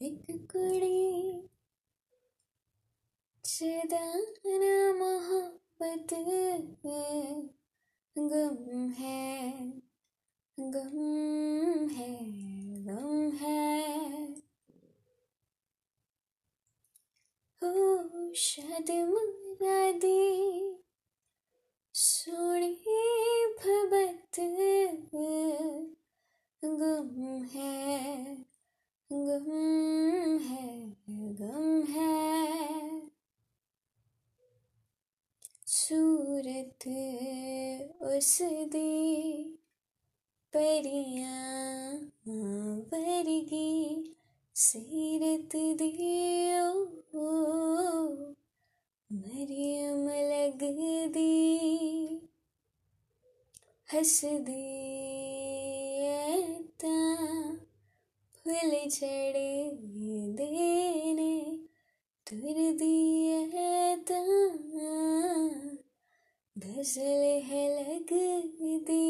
एक कुड़ी मोहब्बत गम है गम है गम है। शाद मुरादी भबत गम है, गम सूरत उस दी परियाँ वर्गी सीरत दियो। मरियम लग दी हस दी फुल चढ़ देने तुर दिए गज़ल है लग दी।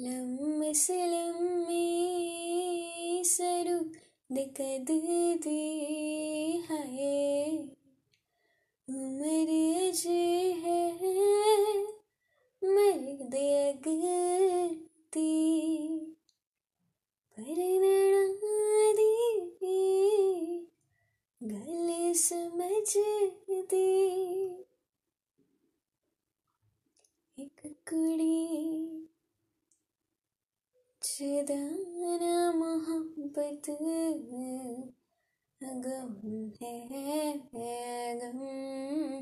लम्बे से लम्बी सरू दिकद दी हाय। उम्र अजे है, मर्द अगती। पर नैना दी, गले समझ दी एक कुड़ी मोहब्बत गम है गम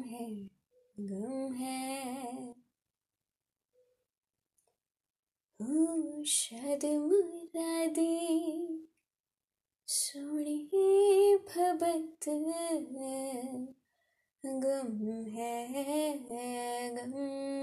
है गम है। शाद मुरादी सोनी भबत गम है, गम